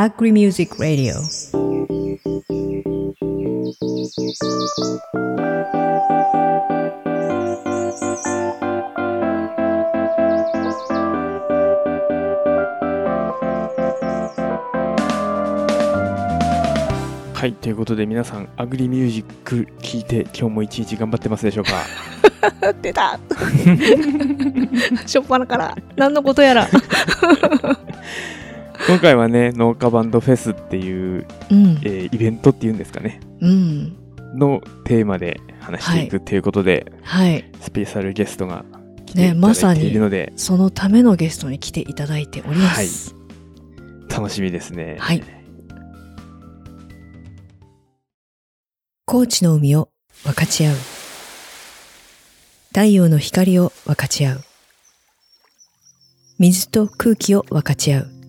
Agri Music Radio. はい、ということで皆さん、アグリミュージック聞いて今日も一日頑張ってますでしょうか？出た。しょっぱなから。何のことやら今回はね、農家バンドフェスっていう、うん。えーイベントっていうんですかね、うん。のテーマで話していくっていうことで、はい。スペシャルゲストが来てねいただいてまさにいるので、そのためのゲストに来ていただいております。楽しみですね。はい。高知の海を分かち合う。太陽の光を分かち合う。水と空気を分かち合う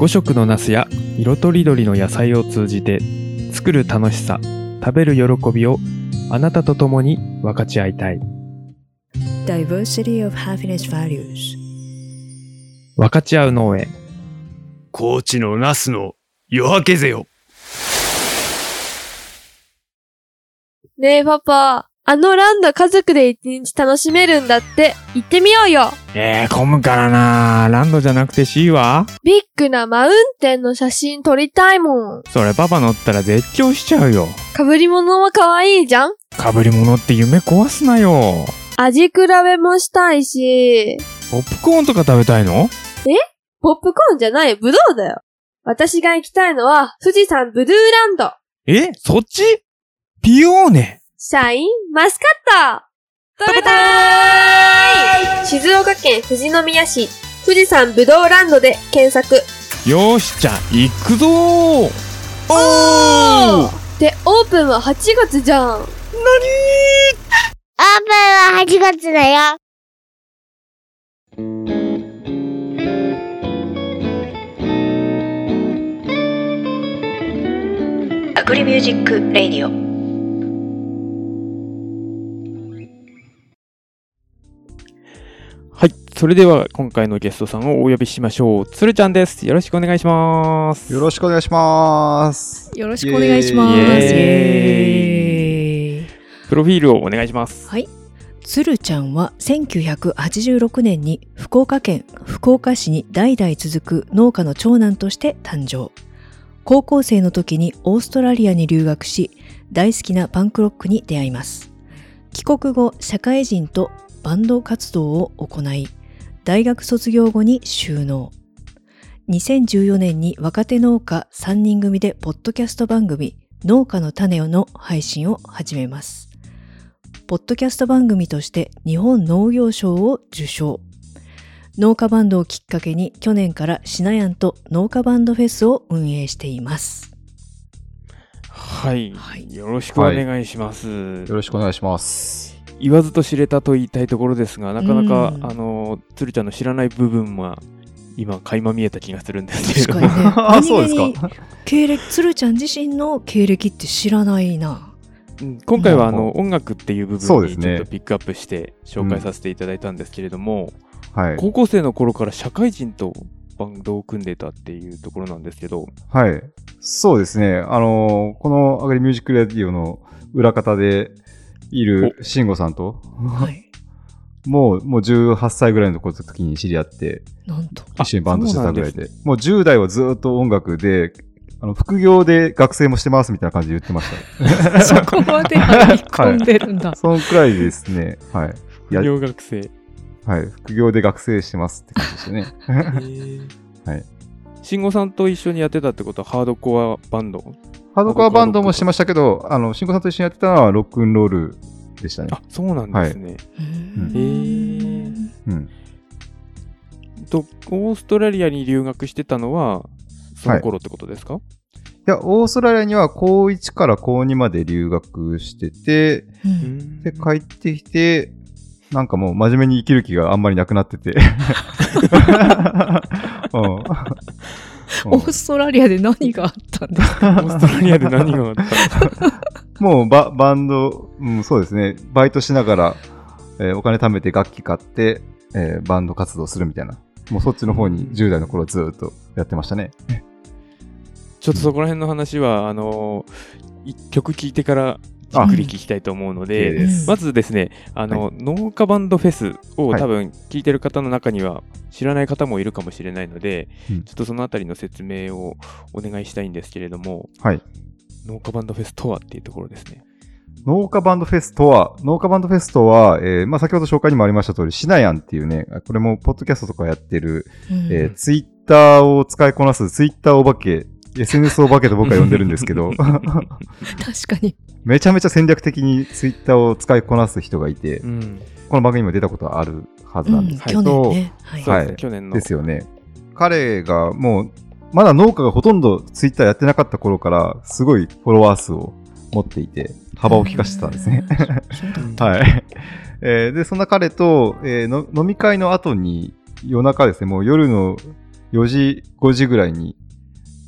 5色のナスや色とりどりの野菜を通じて作る楽しさ食べる喜びをあなたと共に分かち合いたい。Diversity of Happiness Values. 分かち合う農園高知のナスの夜明けぜよ。ねえパパ、あのランド家族で一日楽しめるんだって、行ってみようよ。えー、混むからな。ランドじゃなくて C は？ビッグなマウンテンの写真撮りたいもん。それパパ乗ったら絶叫しちゃうよ。被り物も可愛いじゃん？かぶり物って夢壊すなよ。味比べもしたいし、ポップコーンとか食べたいの？ポップコーンじゃない、ブドウだよ。私が行きたいのは、富士山ブルーランド。え？そっち？ピオーネシャインマスカット。食べたーい。静岡県富士宮市、富士山ブドウランドで検索。よーしじゃあ行くぞー。おー。で、オープンは8月じゃん。オープンは8月だよ。アグリミュージック・レイディオそれでは今回のゲストさんをお呼びしましょうつるちゃんですよろしくお願いしますよろしくお願いします。よろしくお願いしますプロフィールをお願いしますはい。つるちゃんは1986年に福岡県福岡市に代々続く農家の長男として誕生。高校生の時にオーストラリアに留学し、大好きなパンクロックに出会います。帰国後、社会人とバンド活動を行い、大学卒業後に収納。2014年に若手農家3人組でポッドキャスト番組農家の種をの配信を始めます。ポッドキャスト番組として日本農業賞を受賞。農家バンドをきっかけに去年からシナヤンと農家バンドフェスを運営しています。はい、はいよろしくお願いします、よろしくお願いします。言わずと知れたと言いたいところですがなかなか、うんあのつるちゃんの知らない部分は今垣間見えた気がするんですけれど確かにね。あそうですか経歴、つるちゃん自身の経歴って知らないな。うん今回はあうんの音楽っていう部分にちょっとピックアップして紹介させていただいたんですけれども、はい。高校生の頃から社会人とバンドを組んでたっていうところなんですけど、はい。そうですね。あのーこのアグリミュージックレディオの裏方でいる慎吾さんと、はい。もう、もう18歳ぐらいの時に知り合って、なんと。あ一緒にバンドしてたぐらいで、もう10代はずっと音楽で、あの、副業で学生もしてますみたいな感じで言ってました。そこまで入り込んでるんだ。そのくらいですね。はい。や副業学生。はい。副業で学生してますって感じでしたね。はい。慎吾さんと一緒にやってたってことはハードコアバンド？ハードコアバンドもしてましたけど、あの、慎吾さんと一緒にやってたのはロックンロールでしたね。あそうなんですね。うんへーうん。とオーストラリアに留学してたのはその頃ってことですか、いや、オーストラリアには高1から高2まで留学してて、うんで、帰ってきて、なんかもう真面目に生きる気があんまりなくなってて。オーストラリアで何があったんですか？オーストラリアで何があった？のかもうババンド、うん、そうですね、バイトしながら、えーお金貯めて楽器買って、えーバンド活動するみたいな。もうそっちの方に10代の頃ずっとやってましたね。ちょっとそこら辺の話は、あのー、一曲聴いてからじっくり聞きたいと思うので、まずですね、あの、農家バンドフェスを多分聞いてる方の中には知らない方もいるかもしれないので、うんちょっとそのあたりの説明をお願いしたいんですけれども、はい。農家バンドフェスとはっていうところですね。農家バンドフェスとは、農家バンドフェスとは、えーまあ、先ほど紹介にもありました通り、シナヤンっていうね、これもポッドキャストとかやってる、うんえーツイッターを使いこなすツイッターお化け、SNS お化けと僕は呼んでるんですけど、確かに。めちゃめちゃ戦略的にツイッターを使いこなす人がいてう、ん。この番組にも出たことあるはずうなんですけん去ど、年ね。はいはい去年の。ですよね。彼がもう、まだ農家がほとんどツイッターやってなかった頃から、すごいフォロワー数を持っていて、幅を利かしてたんですね。はい。えーで、そんな彼と、えーの飲み会の後に、夜中ですね、もう夜の4時、5時ぐらいに、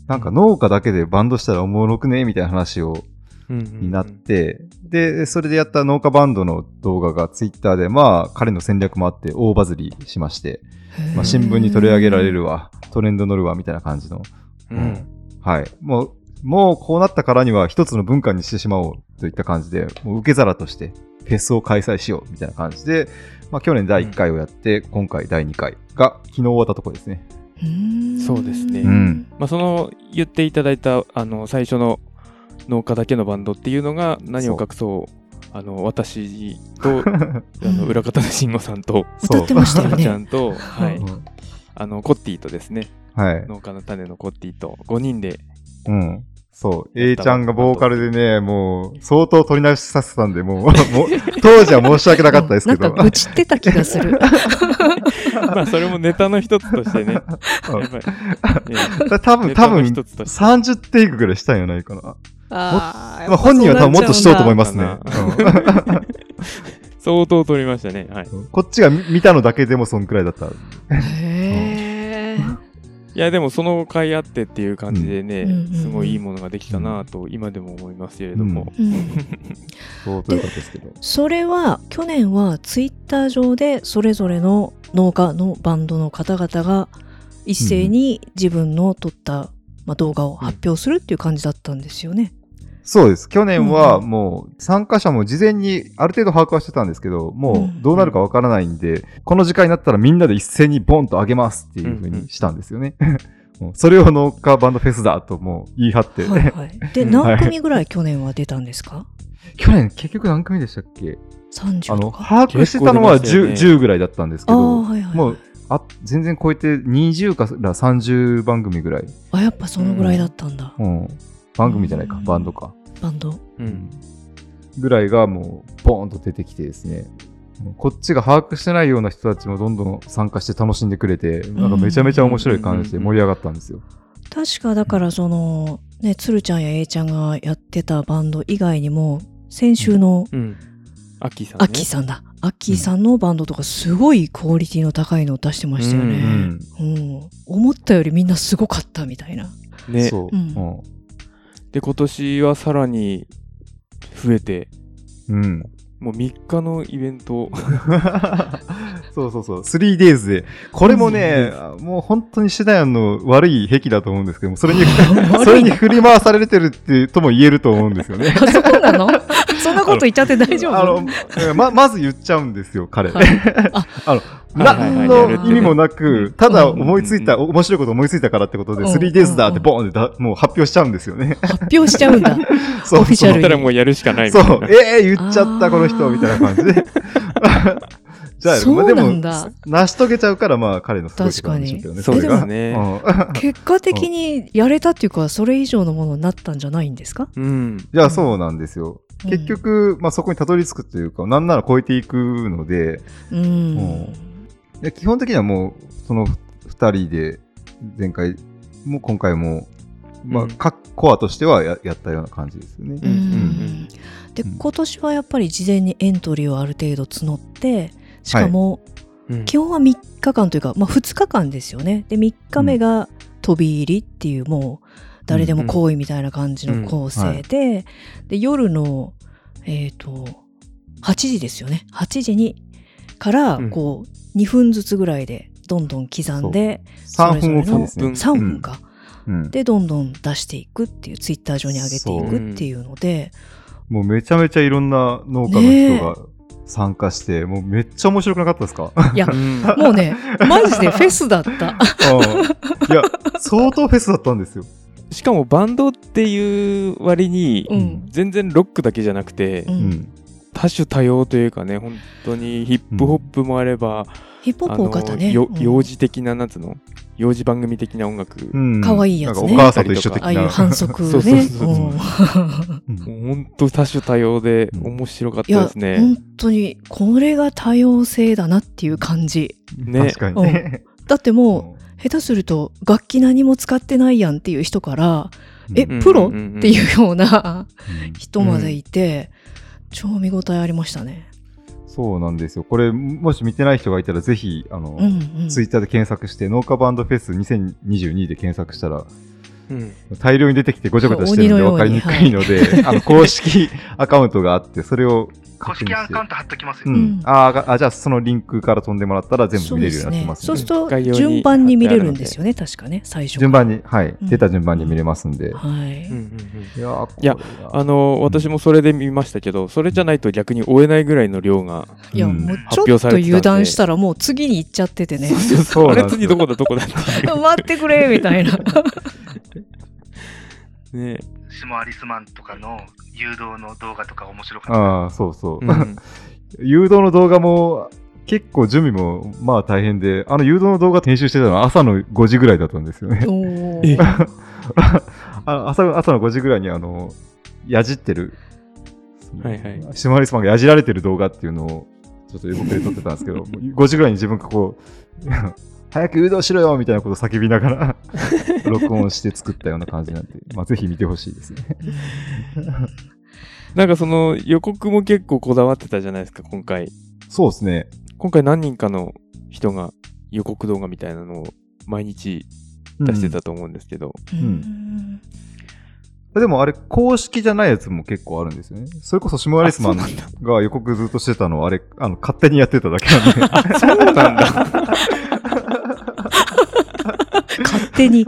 なんか農家だけでバンドしたらおもろくねみたいな話を、うんうんうんになって、で、それでやった農家バンドの動画がツイッターで、まあ、彼の戦略もあって大バズりしまして、まあ、新聞に取り上げられるわ、トレンド乗るわ、みたいな感じの。うん。はい。もう、もうこうなったからには一つの文化にしてしまおうといった感じで、もう受け皿としてフェスを開催しようみたいな感じで、まあ去年第1回をやって、今回第2回が昨日終わったところですね。うん。そうですね。うん。まあ、その言っていただいたあの最初の農家だけのバンドっていうのが何を隠そうあの私と あの裏方の慎吾さんと歌ってましたよちゃね。んと、はいうんあのコッティとですねはい。農家の種のコッティと5人でうん。そう。や A ちゃんがボーカルでね、もう相当取り直しさせてたんで、もう、もう当時は申し訳なかったですけど。なんか愚痴ってた気がする。まあそれもネタの一つとしてね や多分、多分、一つとして30テイクぐらいしたんじゃないかな。あまあ、本人は多分もっとしようと思いますね。相当取りましたね。はい。こっちが見見たのだけでもそんくらいだった。へー。いやでもその甲斐あってっていう感じでね、すごいいいものができたなと今でも思いますけれども、うん。相当良かったですけど。それは去年はツイッター上でそれぞれの農家のバンドの方々が一斉に自分の撮った、まあ、動画を発表するっていう感じだったんですよね。そうです。去年はうんうんもう参加者も事前にある程度把握はしてたんですけど、もうんうどうなるかわからないんで、この時間になったらみんなで一斉にボンと上げますっていう風にしたんですよね。それを農家バンドフェスだともう言い張って。はいはい、でうん何組ぐらい去年は出たんですか？去年結局何組でしたっけ？あ ?30 の、とか？把握してたのは結構出 10, ましたよね10ぐらいだったんですけあど、ーはいはいもうあ全然超えて20から30番組ぐらい。あやっぱそのぐらいだったんだ、うん。番組じゃないかう、ん。バンドか。バンド？うん。ぐらいがもうボーンと出てきてですね。こっちが把握してないような人たちもどんどん参加して楽しんでくれてなんかめちゃめちゃ面白い感じで盛り上がったんですよ。確かだからそのねつるちゃんや A ちゃんがやってたバンド以外にも先週のうん。アッキーさん、ね、アッキーさんだ。アッキーさんのバンドとかすごいクオリティの高いのを出してましたようね、んうん。思ったよりみんなすごかったみたいな。ね。そう、うんで今年はさらに増えてうん。うんもう3日のイベント。そうそうそう。3days で。これもね、もう本当にシダヤンの悪い癖だと思うんですけどもそれに それに振り回されてるってとも言えると思うんですよね。あそうなの？こと言っちゃって大丈夫？あのままず言っちゃうんですよ彼。はいあ あのはいはいはい何の意味もなく、ただ思いついた、面白いこと思いついたからってことで、うん 3days だってボーンってだもう発表しちゃうんですよね。発表しちゃうんだ そうオフィシャルったらもうやるしかないみそう。ええ言っちゃった、この人、みたいな感じで。じゃあ、そうまあでもなんだ、成し遂げちゃうから、まあ、彼のすごいところなんでしょうけどね。そうですね。うん結果的にやれたっていうかそれ以上のものになったんじゃないんですか？うん。いや、そうなんですよ。うん。結局、まあ、そこにたどり着くというか、なんなら超えていくので、うん、うん。いや基本的にはもう、その二人で、前回も今回も、まあ、うん。各コアとしてはややったような感じですよね。うん。うんでうん。今年はやっぱり事前にエントリーをある程度募ってしかもうん。基本は3日間というか、まあ、2日間ですよね。で3日目が飛び入りっていうもう誰でも行為みたいな感じの構成で,、で夜のえっ、と8時ですよね。8時にからうん。こう2分ずつぐらいでどんどん刻んで3分おきですね。3分か、うん。でどんどん出していくっていうツイッター上に上げていくっていうので、もうめちゃめちゃいろんな農家の人が参加して、もうめっちゃ面白くなかったですか？いやうん。もうねマジでフェスだった。うん。いや、相当フェスだったんですよ。しかもバンドっていう割に、うん。全然ロックだけじゃなくて、うん。うん。多種多様というかね本当にヒップホップもあれば、ヒップホップ多かったね。幼児的ななんつうの？幼児番組的な音楽、うん。可愛いやつね。お母さんと一緒的な。ああいう反則そうそうねそうそう。本当多種多様でうん面白かったですね。本当にこれが多様性だなっていう感じ。ね。確かにね。だってもう下手すると楽器何も使ってないやんっていう人からうん。えうんプロうんうん。うんっていうようなうん。人までいて、超見応えありましたね。そうなんですよ。これ、もし見てない人がいたら、ぜひ、あの、うんうん、ツイッターで検索して、農家バンドフェス2022で検索したら、うん。大量に出てきてごちゃごちゃしてるんで鬼のように分かりにくいので、あの公式アカウントがあって、それを公式アカウント貼っときますよ。ううん。ん、あーあじゃあそのリンクから飛んでもらったら全部見れるようになってますそうのでですねそうすると順番に見れるんですよね確かね最初順番に、はい、うん。出た順番に見れますんで、はい、いやあの私もそれで見ましたけどそれじゃないと逆に追えないぐらいの量が、いやうん。もうち発ょっと油断したらもう次に行っちゃっててね。そうあれなんですよ次どこだどこだ待ってくれみたいな。ねシモアリスマンとかの誘導の動画とか面白かった。ああそうそう、うん。誘導の動画も結構準備もまあ大変であの誘導の動画編集してたのは朝の5時ぐらいだったんですよね。朝朝の5時ぐらいにあのやじってるはいはい。シマリスマンがやじられてる動画っていうのをちょっと予告で撮ってたんですけど5時ぐらいに自分がこう 早く誘導しろよみたいなことを叫びながら録音して作ったような感じなんで、まあ、ぜひ見てほしいですね。なんかその予告も結構こだわってたじゃないですか今回そうですね。今回何人かの人が予告動画みたいなのを毎日出してたと思うんですけど、うんでもあれ、公式じゃないやつも結構あるんですよね。それこそシムアリスマンが予告ずっとしてたのは、あれ、あの、勝手にやってただけなんで。そうなんだ 勝手に。うん。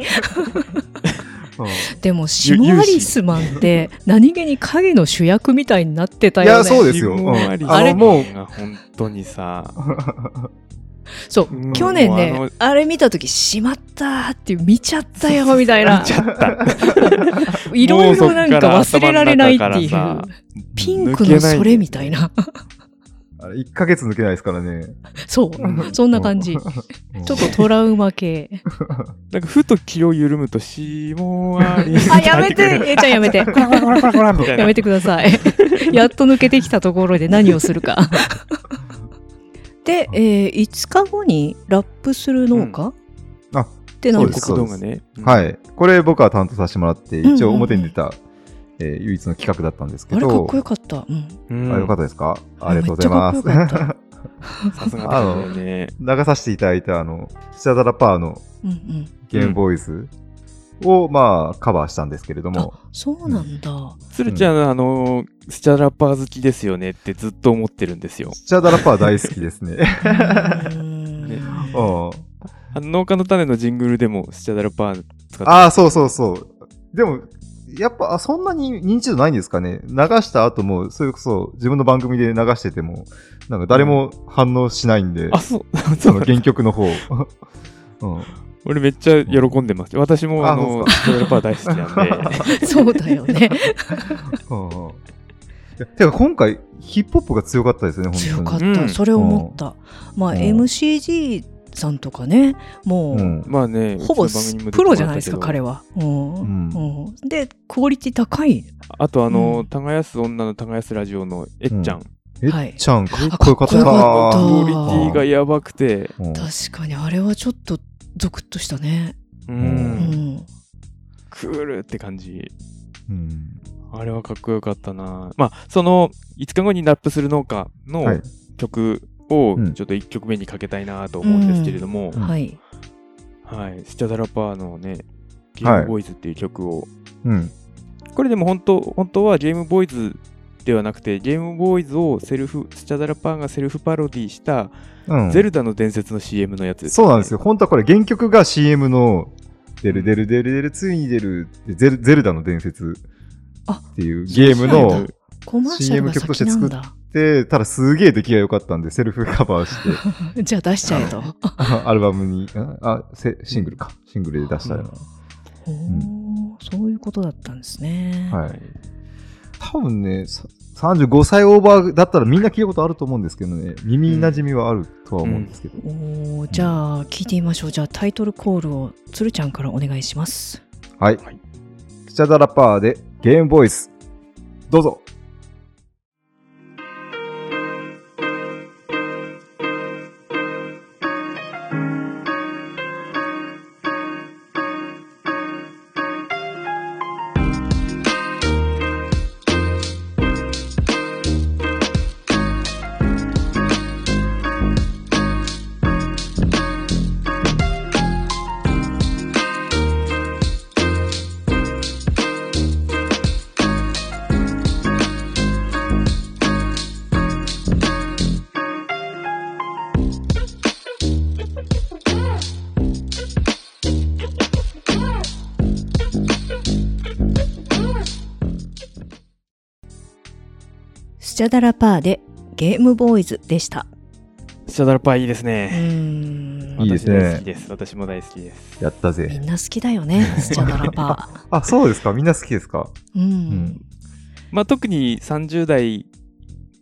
でもシモアリスマンって何気に影の主役みたいになってたいよね。やそうですよ。あれもうが本当にさ。そう。うん。去年ねあれ見た時しまったーっていう見ちゃったよみたいな。見ちゃった。いろいろなんか忘れられないっていう。ピンクのそれみたいなあれ、1ヶ月抜けないですからね。そう。そんな感じ。ちうん。ょっとトラウマ系。なんかふと気を緩むとシモアリあやめて。えーちゃんやめて。やめてください。やっと抜けてきたところで何をするか。で、えー5日後にラップする農家、あって何ですか？はい。これ僕は担当させてもらって、うんうんうん一応表に出た、えー唯一の企画だったんですけど。あれかっこよかった、うん、うん。あよかったですか？ありがとうございます。めっちゃかっこよか さすがだよね。流させていただいた、あの、スチャダラパーのうんうん。ゲームボーイズを、まあ、カバーしたんですけれども、そうなんだ、鶴ちゃん、あのスチャラッパー好きですよねってずっと思ってるんですよ。スチャダラパー大好きですね。農家の種のジングルでもスチャダラパー使ってああ、そうそうそう。でも、やっぱ、あそんなに認知度ないんですかね？流した後も、それこそ自分の番組で流してても、なんか誰も反応しないんで、あそう その原曲の方。うん、俺めっちゃ喜んでます。私もああそうのパー大好きなんで。そうだよね。うんてか今回、ヒップホップが強かったですね、強かった、本当に。うんそれを思った、まあ、うん。MCG さんとかね。もう、うん。まあねほぼプロじゃないですか彼は、うん。うん。うん。でクオリティ高い。あとあの、うん。耕す女の耕すラジオのえっちゃん、えはい。っちゃん、かっこよかった。あかっこよかった。クオリティがやばくて。うん。確かにあれはちょっとゾクッとしたね。うん、クールって感じ。うん。あれはかっこよかったな。まあその5日後にラップする農家のはい。曲をうん。ちょっと1曲目にかけたいなと思うんですけれども、うん。はい。はい、スチャダラパーのねゲームボーイズっていう曲を、うん。これでも本当本当はゲームボーイズではなくてゲームボーイズをセルフスチャダラパーがセルフパロディした、うん。ゼルダの伝説の CM のやつです、そうなんですよ。本当はこれ原曲が CM のデルデルデルデルついに出るゼルゼルダの伝説あっていうゲームの CM 曲として作っ先なんだ。で、ただすげえ出来が良かったんで、セルフカバーして、じゃあ出しちゃえと。アルバムに、あ、シングルか。シングルで出したよな。おーそういうことだったんですね。はい。多分ね、さ35歳オーバーだったらみんな聞いたことあると思うんですけどね、耳馴染みはあるとは思うんですけど。じゃあ聞いてみましょう。じゃあタイトルコールをつるちゃんからお願いします。はい。はいスチャダラパーでゲームボイス。どうぞ。スチャダラパーでゲームボーイズでした。スチャダラパーいいですうね。ーん。いいですね好きです。私も大好きです。みやったぜ。んな好きだよね、スチャダラパ あ、そうですかみんな好きですか？ー。う。うんん。まあ特に30代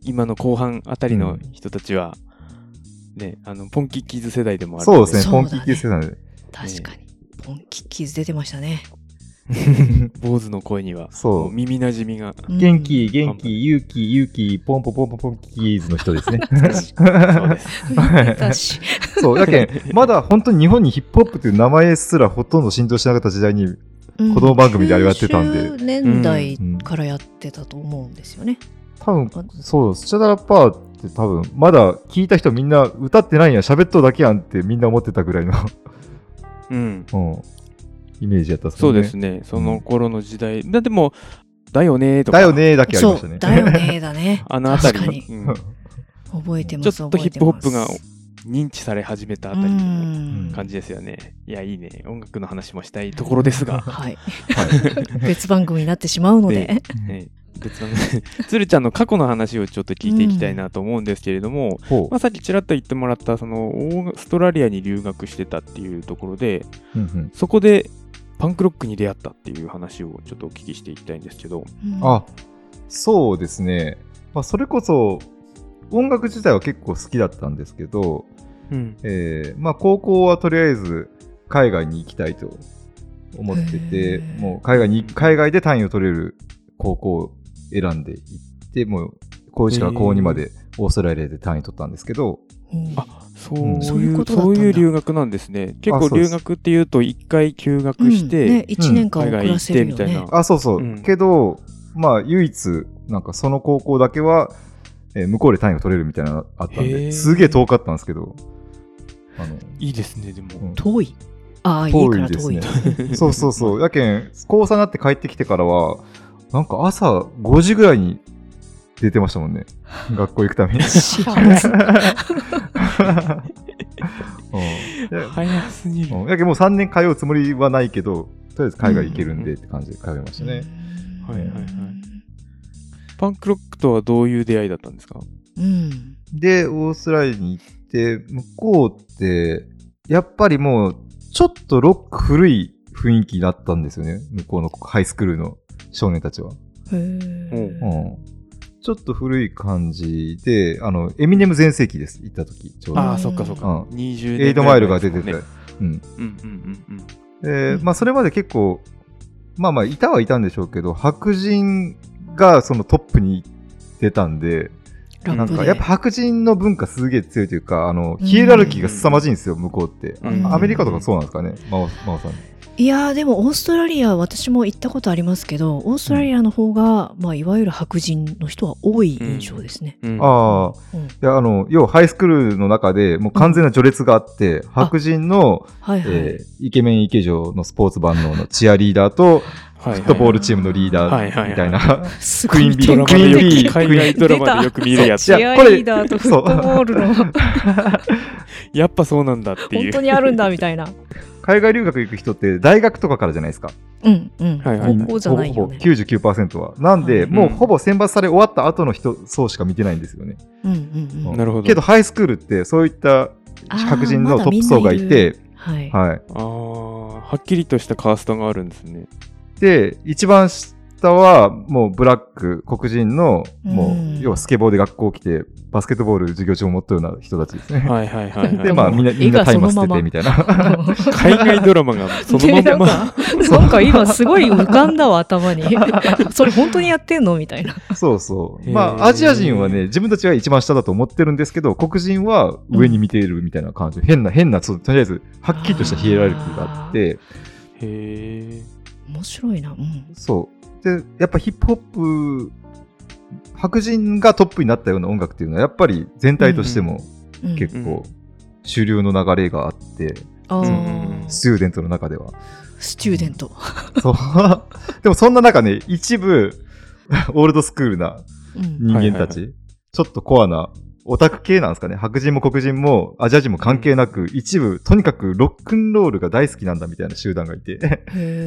今の後半あたりの人たちは、ね、あのポンキッキーズ世代でもあるそうですね。そうだね本気系世代で。確かに。ポンキッキーズ出てましたね。坊主の声にはそうも耳なじみがうん元気、元気、勇気、勇気、ポンポポンポンポンキーズの人ですね。そう。だし。そう、だけんまだ本当に日本にヒップホップという名前すらほとんど浸透しなかった時代に、子供番組であれやってたんで90年代うんからやってたと思うんですよね。多分、そう、スチャダラパーって多分、まだ聞いた人みんな歌ってないんや、喋っとうだけやんってみんな思ってたぐらいの、うん。うん、イメージやったっすそう。ですね。その頃の時代。だってもう、だよねーとか。だよねーだけありそうましたね。、だよねだね。あのあたり確かに。うん覚えてます。ちょっとヒップホップが認知され始めたあたりのん感じですよね。いや、いいね。音楽の話もしたいところですが。はい。別番組になってしまうので。はい別の鶴ちゃんの過去の話をちょっと聞いていきたいなと思うんですけれども、ほまあ、さっきちらっと言ってもらったそのオーストラリアに留学してたっていうところでう。うんうんそこでパンクロックに出会ったっていう話をちょっとお聞きしていきたいんですけど、うん。あ、そうですね。まあ、それこそ、音楽自体は結構好きだったんですけど、うん。えーまあ、高校はとりあえず海外に行きたいと思ってへてー。もう海外に海外で単位を取れる高校を選んで行ってもう高1から高2までオーストラリアで単位取ったんですけど、う。んあそう。そういうことだったんだ。そういう留学なんですね。結構留学っていうと一回休学して、うん。ね、1年間遅らせるよね。海外行ってみたい。な。あそうそう、うん。けどまあ唯一なんかその高校だけは、えー向こうで単位を取れるみたいなのがあったんですげえ遠かったんですけどあのいいですねでも、うん。遠い？ああ、家遠から遠い。いですね。そうそうそう。やけん、高3になって帰ってきてからは、なんか朝5時ぐらいに出てましたもんね。学校行くために。始発うんで早すぎる、うんやけんもう3年通うつもりはないけど、とりあえず海外行けるんでって感じで通いましたね。はいはいはいパンクロックとはどういう出会いだったんですか？うん。で、オーストラリアに行って、向こうって、やっぱりもう、ちょっとロック古い雰囲気だったんですよね。向こうのハイスクールの少年たちは。へうんちょっと古い感じで、あの、エミネム全盛期です、行った時、ちょうど。ああそっかそっか、うん20年エイドマイルが出てて。ねうん。うんうんうんうんで、うんまあ、それまで結構、まあまあ、いたはいたんでしょうけど、白人がそのトップに出たんで。なんかやっぱ白人の文化すげえ強いというか、あの、うんヒエラルキーが凄まじいんですよ、向こうって。うんアメリカとかそうなんですかね、真央さん。いやーでもオーストラリア私も行ったことありますけどオーストラリアの方が、まあ、いわゆる白人の人は多い印象ですね。うん。ああ、うん。いや、あの、要はハイスクールの中でもう完全な序列があって、白人の、はいはい。えーイケメンイケ女のスポーツ万能のチアリーダーと、は いフットボールチームのリーダはいはいはいーみたいな。すクイーンビークイーンビーく海外ドラマでよく見るやついやこれリーダーとフットボールのやっぱそうなんだっていう本当にあるんだみたいな。海外留学行く人って大学とかからじゃないですか。うんうん。はいはい高校じゃないよほぼね。99%は。なんで、はいもうほぼ選抜され終わった後の人、層しか見てないんですよね。うんうんうん。なるほどけど、ハイスクールってそういった白人のトップ層がいて、はい。はい。ああはっきりとしたカーストがあるんですねで、一番下はもうブラック、黒人の、もう要はスケボーで学校来て、バスケットボール授業中を持ったような人たちですね。はいはいはい、はい、で、まあ、みんな、みんなタイマー捨ててみたいな。海外ドラマがそのまんま。でなんかなんか今すごい浮かんだわ頭に。それ本当にやってんのみたいな。そうそう。まあ、アジア人はね、自分たちが一番下だと思ってるんですけど、黒人は上に見ているみたいな感じ。変な、変な、とりあえず、はっきりとしたヒエラルキーがあって、へえ面白いな。うん。そう。で、やっぱヒップホップ、白人がトップになったような音楽っていうのは、やっぱり全体としてもうん結構主流の流れがあって、スチューデントの中では。スチューデント。そう。でもそんな中ね、一部、オールドスクールなうん。人間たち、はいはちょっとコアな、オタク系なんですかね。白人も黒人もアジア人も関係なく、一部、とにかくロックンロールが大好きなんだみたいな集団がいて、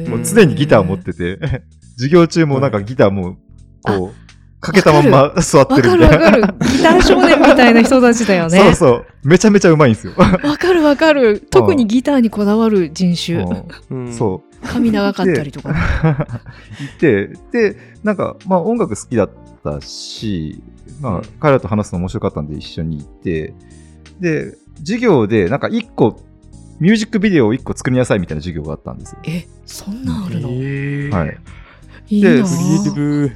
もう常にギターを持ってて、授業中もなんかギターも、こう、かけたまんま座ってわかるみたいな。るわかる。ギター少年みたいな人たちだよね。そうそう。めちゃめちゃうまいんですよ。わかるわかる。特にギターにこだわる人種。うん。そう。髪長かったりとかね。いて、で、なんか、まあ音楽好きだったし、まあうん彼らと話すの面白かったんで一緒に行って、で、授業でなんか一個、ミュージックビデオを一個作りなさいみたいな授業があったんですよ。えそんなんあるの？はい。いいなでクリエイティブ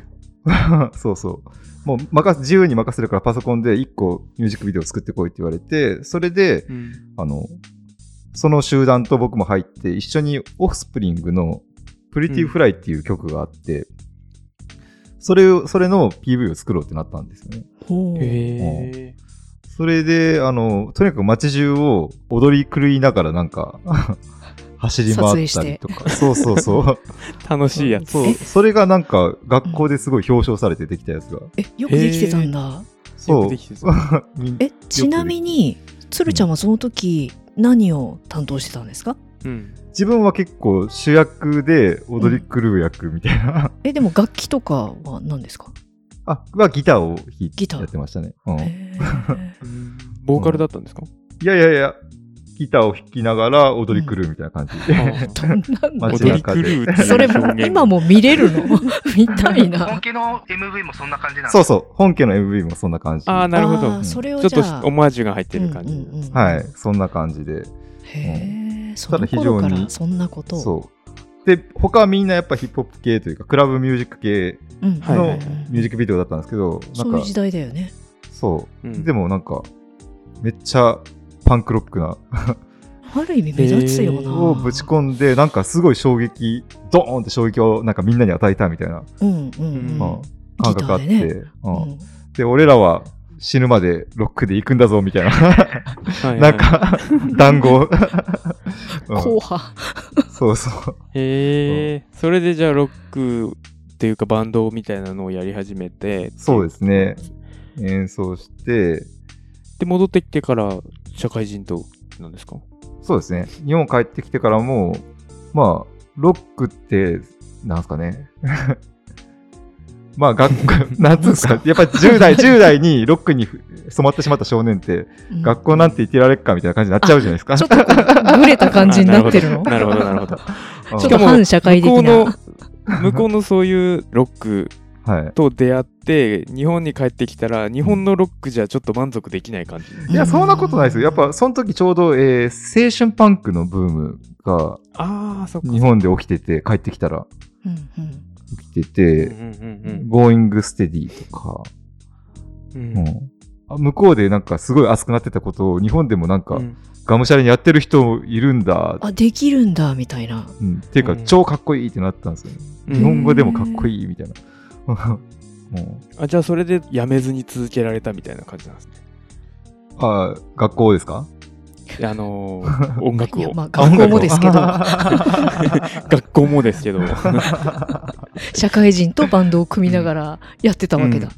そうそう。もう任せ自由に任せるからパソコンで一個ミュージックビデオを作ってこいって言われて、それで、うんあの、その集団と僕も入って、一緒にオフスプリングのプリティフライっていう曲があって、それを、それの PV を作ろうってなったんですよね。へえそれで、あの、とにかく街中を踊り狂いながらなんか、走り回ったりとか。そうそうそう。楽しいやつそう。それがなんか、学校ですごい表彰されてできたやつが。えよくできてたんだよそう。えちなみに鶴ちゃんはその時何を担当してたんですか？うん。自分は結構主役で踊り狂う役みたいな。えでも楽器とかは何ですか？あ、はギターを弾いてやってましたね。うん。ボーカルだったんですか？やいやいや、ギターを弾きながら踊り狂うみたいな感じ。で。どん踊り狂うっていうそれ今も見れるの？見たい本な家の MV もそんな感じなんそうそう。本家の MV もそんな感じ。ああなるほど。あーそれをちょっとオマージュが入ってる感じ、うんうんうんはい。そんな感じで。へえそただの頃か非常にらそんなことを。そう。で、他はみんなやっぱヒップホップ系というか、クラブミュージック系うん。のミュージックビデオだったんですけど、なんかそういう時、代だよね。そう。うん。でもなんか、めっちゃパンクロックな ある意味目立つよな。をぶち込んで、なんかすごい衝撃、ドーンって衝撃をなんかみんなに与えたみたいな、うんうんうん。うん感覚があって、ね。うん。うん。で、俺らは死ぬまでロックで行くんだぞみたいな、なんか、談合。うん硬派そうそう。へえそれでじゃあロックっていうかバンドみたいなのをやり始めてそうですね。演奏して、で戻ってきてから社会人となんですか？そうですね。日本帰ってきてからも、まあ、ロックって、なんすかね。まあ、学校、なんつうんですか。やっぱり10代、10代にロックに染まってしまった少年って、うん学校なんて言ってられっかみたいな感じになっちゃうじゃないですか。ちょっとこうブレた感じになってるのなるほどなるほどちょっと反社会的向こうのな向こうのそういうロックはい。と出会って日本に帰ってきたら日本のロックじゃちょっと満足できない感じいや、そんなことないですよ。やっぱ、その時ちょうど、えー青春パンクのブームがああそっか日本で起きてて、帰ってきたらうんうん起きてて、うんうん Going Steady とか、うん。うん。向こうでなんかすごい熱くなってたことを日本でもなんかうん。がむしゃらにやってる人いるんだ、あできるんだみたいな。うん、っていうかうん。超かっこいいってなったんですよね。うん。日本語でもかっこいいみたいな。あじゃあそれでやめずに続けられたみたいな感じなんですね。あ学校ですか？あのー 音楽を。まあ 学校もですけど、学校もですけど。社会人とバンドを組みながらやってたわけだ。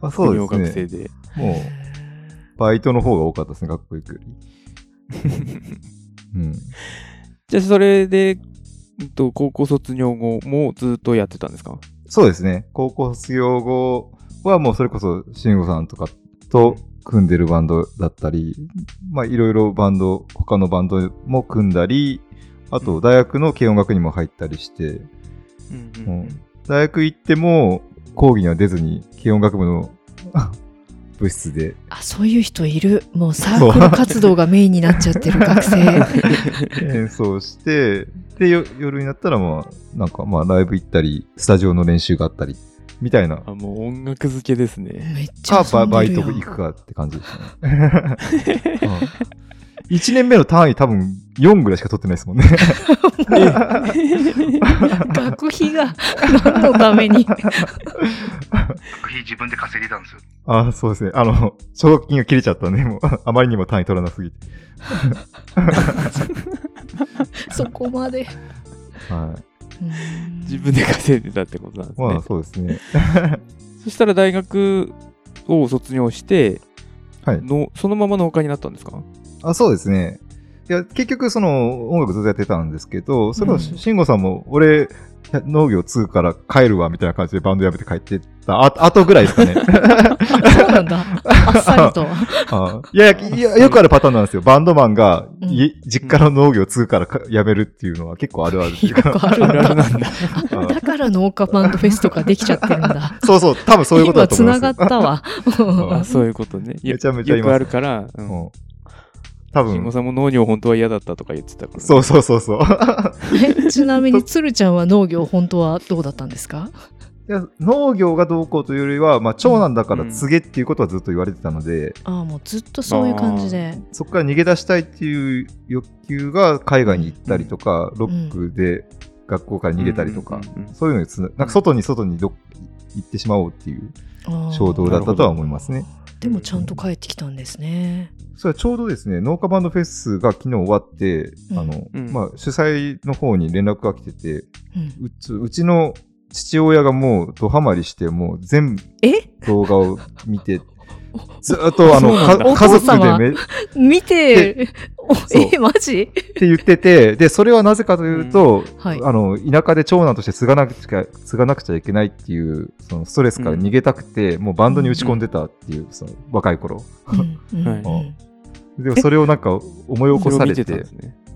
あそうですね。学生で。もう、バイトの方が多かったですね、学校行くより。うん。じゃあ、それで、うんと高校卒業後もずっとやってたんですか？そうですね。高校卒業後はもうそれこそ、慎吾さんとかと組んでるバンドだったり、まあいろいろバンド、他のバンドも組んだり、あと大学の軽音楽にも入ったりして、うんうん大学行っても講義には出ずに軽音楽部の 部室で。あ、そういう人いる。もうサークル活動がメインになっちゃってる学生。演奏して、で、よ夜になったらまあ、なんかまあライブ行ったり、スタジオの練習があったり、みたいな。あ、もう音楽漬けですね。めっちゃか、バ遊んでるやんバイト行くかって感じでしたね。1年目の単位多分4ぐらいしか取ってないですもんね。学費が何のために。学費自分で稼いでたんですよ。あそうですね。あの、奨学金が切れちゃったんで、もう、あまりにも単位取らなすぎて。そこまで。はい。うん自分で稼いでたってことなんですね。まあ、そうですね。そしたら大学を卒業して、はい。のそのまま農家になったんですか？あそうですね。いや、結局、その、音楽ずっとやってたんですけど、それは、うん慎吾さんも、俺、農業継ぐから帰るわ、みたいな感じでバンド辞めて帰ってった、あ後ぐらいですかね。あ そうなんだ。あっさりと。あ いやいやよくあるパターンなんですよ。バンドマンが、うん家実家の農業継ぐからか辞めるっていうのは結構あるあるっていうよくか。あるんあるあるだ。なんだ。あだから農家バンドフェスとかできちゃってるんだ。そうそう、多分そういうことだと思います。今繋がったわ。あそういうことね。いやめちゃめちゃよくあるから、う。うんん多分、慎吾さんも農業本当は嫌だったとか言ってたから、ね。そうそうそうそう。え ちなみにつるちゃんは農業本当はどうだったんですか？いや農業がどうこうというよりは、まあ、長男だから継げっていうことはずっと言われてたので、ああもうずっとそういう感じで。そこから逃げ出したいっていう欲求が海外に行ったりとか、ロックで学校から逃げたりとか、うんうんうんうんそういうのにつななんか外に外にどっ行ってしまおうっていう衝動だったとは思いますね。でもちゃんと帰ってきたんですね。それはちょうどですね、農家バンドフェスが昨日終わって、うん。あのうん。まあ、主催の方に連絡が来てて、うん。うちうちの父親がもうドハマりして、もう全え？動画を見て、ずーっとあの家族でめっ見て、え、マジ？て言ってて、で、それはなぜかというと、はい。あの田舎で長男として継がなくちゃ継がなくちゃいけないっていうそのストレスから逃げたくて、もうバンドに打ち込んでたっていう、その若い頃。でもそれをなんか思い起こされてて。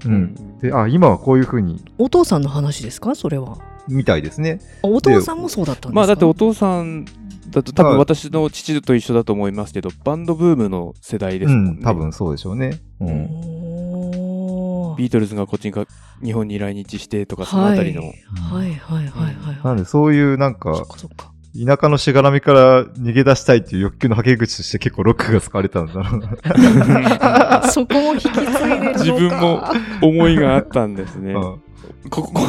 うん、であ今はこういうふうにお父さんの話ですか？それは。みたいですね。あお父さんもそうだったんですか？まあだってお父さんだと多分はい私の父と一緒だと思いますけど、バンドブームの世代ですもんね。うん、多分そうでしょうね、うんビートルズがこっちにか日本に来日してとかそのあたりの。はいはいはいはいはい。なんでそういうなんか。田舎のしがらみから逃げ出したいっていう欲求のはけ口として結構ロックが使われたんだろうな そこも引き継いでるのか。自分も思いがあったんですね。うんこここ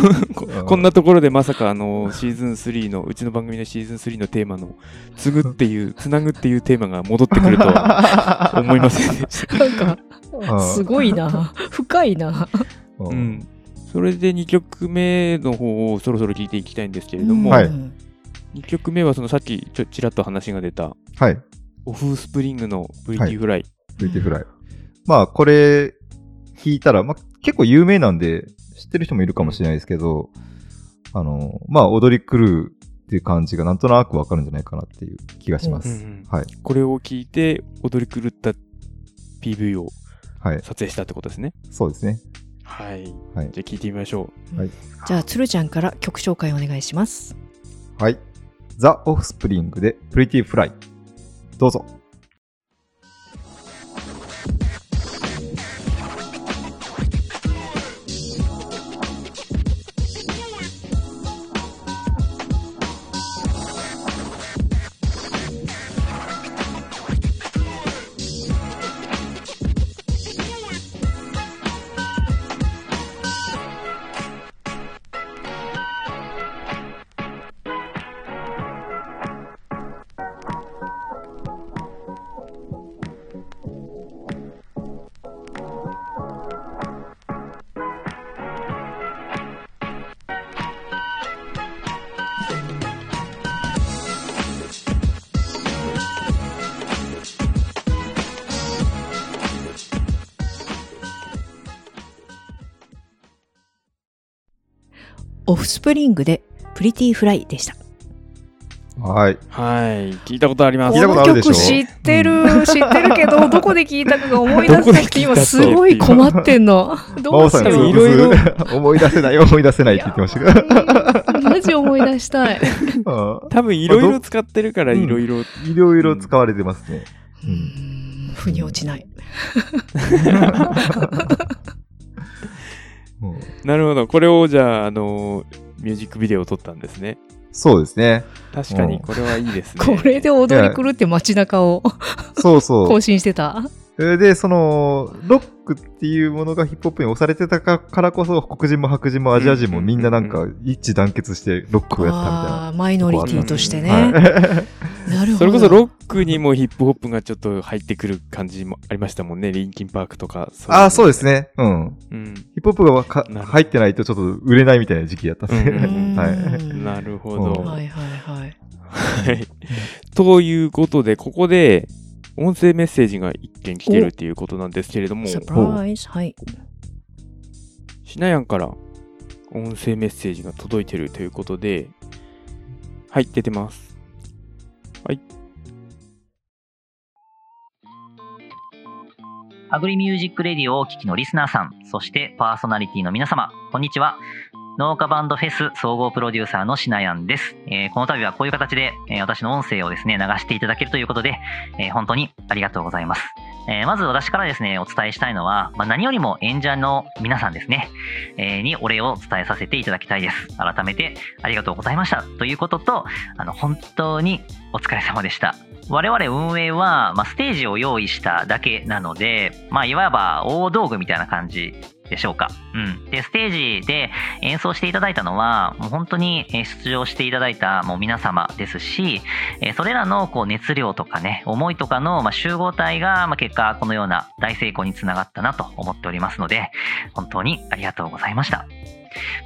うんこんなところでまさかあのシーズン3のうちの番組のシーズン3のテーマの「つぐ」っていう「つなぐ」っていうテーマが戻ってくるとは 思いませんでした。なんか、うんすごいな。深いな。ううんん、それで2曲目の方をそろそろ聞いていきたいんですけれども、はいうん2曲目はそのさっきちょちらっと話が出たはいオフスプリングの VT フライ、VT フライ。まあ、これ、聞いたら、まあ、結構有名なんで、知ってる人もいるかもしれないですけど、あの、まあ、踊り狂うっていう感じがなんとなくわかるんじゃないかなっていう気がします。うんうんはい。これを聞いて踊り狂った PV をはい。撮影したってことですね。そうですね。はい。はいじゃあ聞いてみましょじゃあ、つるちゃんから曲紹介お願いします。はい。ザ・オフスプリングで Pretty Fly。どうぞ。プリングでプリティフライでした。はい。はい。聞いたことあります。聞いたことあるでしょ？この曲知ってる、知ってるけど、どこで聞いたかが思い出せなくて、今すごい困ってんの。どうしよう。いろいろ思い出せない、思い出せないって言ってましたけど。マジ思い出したい。うん多分いろいろ使ってるからうんいろいろ。いろいろ使われてますね。うーん、腑に落ちない。うん なるほど。これをじゃあ、あの、ミュージックビデオを撮ったんですね。そうですね。確かにこれはいいですね。これで踊り狂って街中を そうそう更。新してた？えーで、その、ロックっていうものがヒップホップに押されてたかからこそ、黒人も白人もアジア人もみんななんか一致団結してロックをやったみたいな。あーマイノリティとしてね。はいなるほど。それこそロックにもヒップホップがちょっと入ってくる感じもありましたもんね。リンキンパークとか。ああ、そうですね。ね。うん。うん。ヒップホップが入ってないとちょっと売れないみたいな時期やったんですね。なるほうんど。はいはいはい。はい。ということで、ここで、音声メッセージが一件来てるっていうことなんですけれども、サプライズ。はい。しなやんから音声メッセージが届いてるということで、はい、出てます。はい。アグリミュージックレディオをお聞きのリスナーさん、そしてパーソナリティの皆様、こんにちは。農家バンドフェス総合プロデューサーのしなやんです。えーこの度はこういう形で、えー私の音声をですね、流していただけるということで、えー本当にありがとうございます。えーまず私からですね、お伝えしたいのは、まあ、何よりも演者の皆さんですね、えーにお礼を伝えさせていただきたいです。改めてありがとうございました。ということと、あの、本当にお疲れ様でした。我々運営は、まあ、ステージを用意しただけなので、まあ、いわば大道具みたいな感じでしょうか。うん。で、ステージで演奏していただいたのは、もう本当に出場していただいたもう皆様ですし、それらのこう熱量とかね、思いとかの集合体が、まあ、結果このような大成功につながったなと思っておりますので、本当にありがとうございました。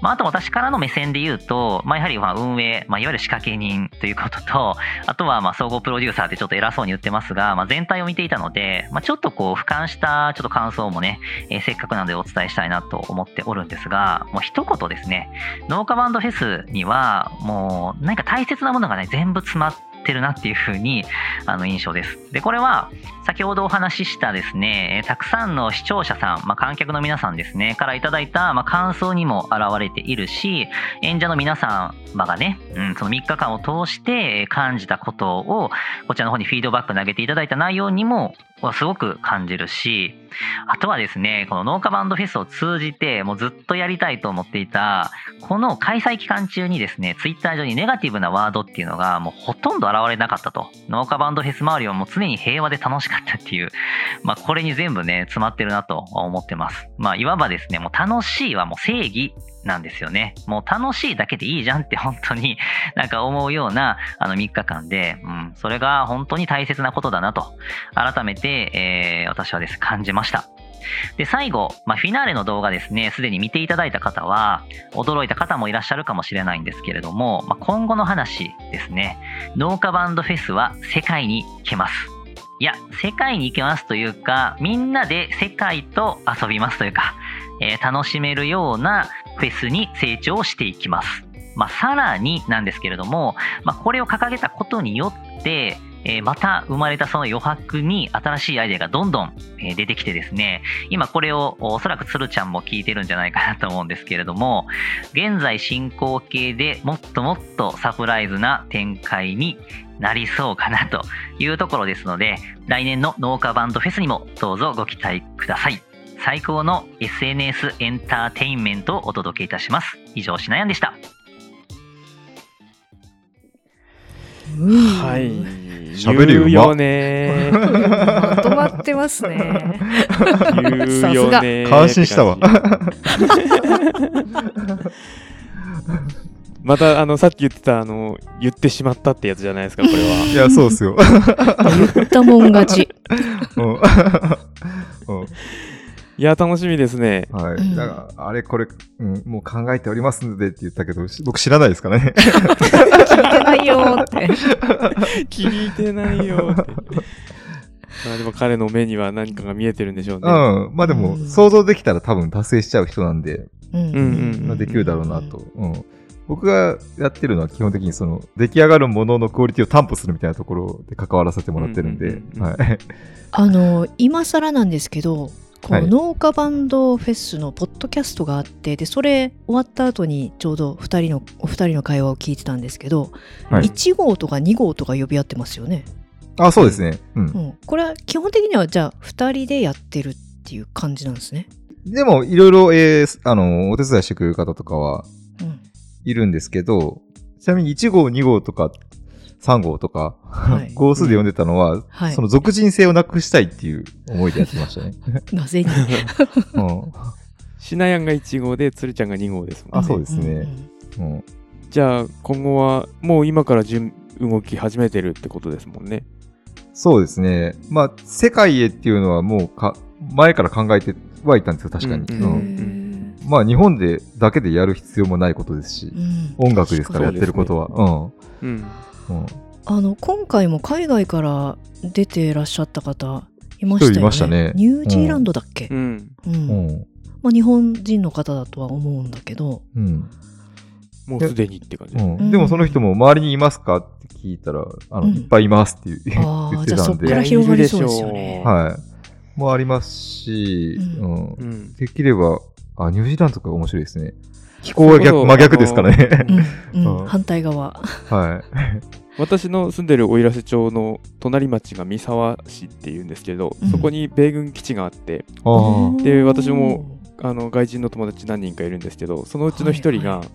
まあ、あと私からの目線で言うと、まあ、やはりま運営、まあ、いわゆる仕掛け人ということと、あとはま総合プロデューサーってちょっと偉そうに言ってますが、まあ、全体を見ていたので、まあ、ちょっとこう俯瞰したちょっと感想もね、えーせっかくなのでお伝えしたいなと思っておるんですが、もう一言ですね、農家バンドフェスにはもう何か大切なものがね、全部詰まっててるなっていう風にあの印象です。で、これは先ほどお話ししたですね、たくさんの視聴者さん、まあ、観客の皆さんですね、からいただいた、まあ、感想にも表れているし、演者の皆様がね、うん、その3日間を通して感じたことを、こちらの方にフィードバック投げていただいた内容にも、はすごく感じるし、あとはですね、この農家バンドフェスを通じて、もうずっとやりたいと思っていた、この開催期間中にですね、ツイッター上にネガティブなワードっていうのがもうほとんど現れなかったと。農家バンドフェス周りはもう常に平和で楽しかったっていう、まあこれに全部ね、詰まってるなと思ってます。まあいわばですね、もう楽しいはもう正義なんですよね。もう楽しいだけでいいじゃんって本当に なんか思うようなあの3日間で、うん、それが本当に大切なことだなと、改めて、えー私はです、感じました。で、最後、まあ、フィナーレの動画ですね、すでに見ていただいた方は、驚いた方もいらっしゃるかもしれないんですけれども、まあ、今後の話ですね、農家バンドフェスは世界に行けます。いや、世界に行けますというか、みんなで世界と遊びますというか、えー楽しめるようなフェスに成長していきます。まあ、さらになんですけれども、まあ、これを掲げたことによって、えーまた生まれたその余白に新しいアイデアがどんどん出てきてですね、今これをおそらくつるちゃんも聞いてるんじゃないかなと思うんですけれども、現在進行形でもっともっとサプライズな展開になりそうかなというところですので、来年の農家バンドフェスにもどうぞご期待ください。最高の SNS エンターテインメントをお届けいたします。以上、しなやんでした。はい。喋るよねまとまってますね。言うよね感心したわ また、あの、さっき言ってた、あの、言ってしまったってやつじゃないですか、これは。いや、そうですよ。言ったもん勝ち。うんうんいや、楽しみですね。はい。うんだから、あれこれ、うん、もう考えておりますのでって言ったけど、し僕知らないですからね。聞いてないよーって。聞いてないよって。まあでも彼の目には何かが見えてるんでしょうね。うん。まあでも、うん想像できたら多分達成しちゃう人なんで、うんうんうんまあできるだろうなと。うん僕がやってるのは基本的にその出来上がるもののクオリティを担保するみたいなところで関わらせてもらってるんではい。あの今更なんですけどこはい。の農家バンドフェスのポッドキャストがあってでそれ終わった後にちょうど2人のお二人の会話を聞いてたんですけど、はい。1号とか2号とか呼び合ってますよね、あ、そうですね。うん。う。ん、これは基本的にはじゃあ2人でやってるっていう感じなんですね、でも、いろいろ、えーあの、お手伝いしてくれる方とかはうん、いるんですけど、ちなみに1号、2号とか、3号とか、はい 号数で読んでたのは、はいその俗人性をなくしたいっていう思いでやってましたね。なぜに？うん。シナヤンが1号で、つるちゃんが2号ですもんあ、ね。そうですんね。うん。じゃあ、今後は、もう今から順動き始めてるってことですもんね。そうですね。まあ、世界へっていうのはもうか、前から考えてはいたんですよ、確かに。うんまあ、日本でだけでやる必要もないことですし、うん音楽ですからやってることは。うん。うん。うん。あの今回も海外から出てらっしゃった方いましたよねしたねニュージーランドだっけ、うん。うんうん。まあ、日本人の方だとは思うんだけど、うん。もうすでにって感じ。うん、でもその人も周りにいますか？って聞いたら、あの、うんいっぱいいますっていう言ああってたんで。じゃあそっから広がりそうですよね。はい。もありますし、ううん。うん。できれば、あ、ニュージーランドとか面白いですね。気候は逆真逆ですからね。うんうん うん反対側。はい。私の住んでる奥入瀬町の隣町が三沢市っていうんですけど、うん。そこに米軍基地があって。で私もあの外人の友達何人かいるんですけど、そのうちの一人が、はい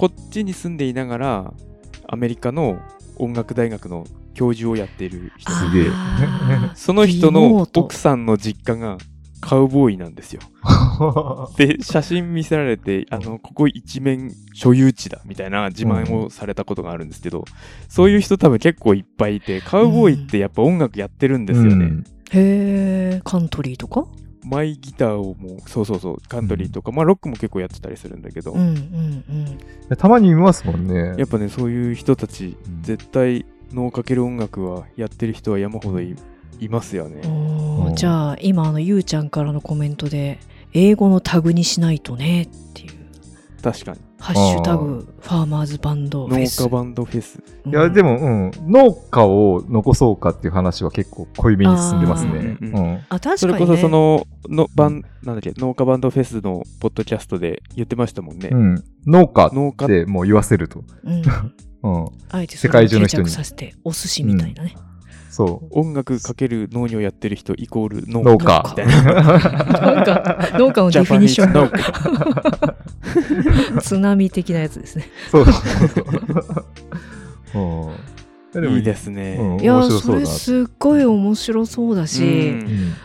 こっちに住んでいながら、アメリカの音楽大学の教授をやっている人すげえ。あ ーその人の奥さんの実家がカウボーイなんですよ。で、写真見せられて、あの、ここ一面所有地だみたいな自慢をされたことがあるんですけど、そういう人多分結構いっぱいいて、カウボーイってやっぱ音楽やってるんですよね。うん。へえカントリーとか？マイギターをもう、そうそうそう、カントリーとか、まあロックも結構やってたりするんだけど、うんうんたまに見ますもんね。やっぱね、そういう人たち、うん。絶対脳かける音楽はやってる人は山ほどいいますよねうん。じゃあ今あのゆうちゃんからのコメントで英語のタグにしないとねっていう確かに。ハッシュタグファーマーズバンドフェス農家バンドフェス。いや、でも、うん、農家を残そうかっていう話は結構濃いめに進んでますね。あ確かに、ね、それこそそののバン、なんだっけ、農家バンドフェスのポッドキャストで言ってましたもんね。うん。農家農家ってもう言わせると。うん、うん。あえてそ世界中の人に定着させてお寿司みたいなね、そう。音楽かける農業やってる人イコール農農家。家みたいな。なんか農家のディフィニッション農家 津波的なやつですね。そ うそうそう。うんでもいい。ですね。うんいや面白それすっごい面白そうだし、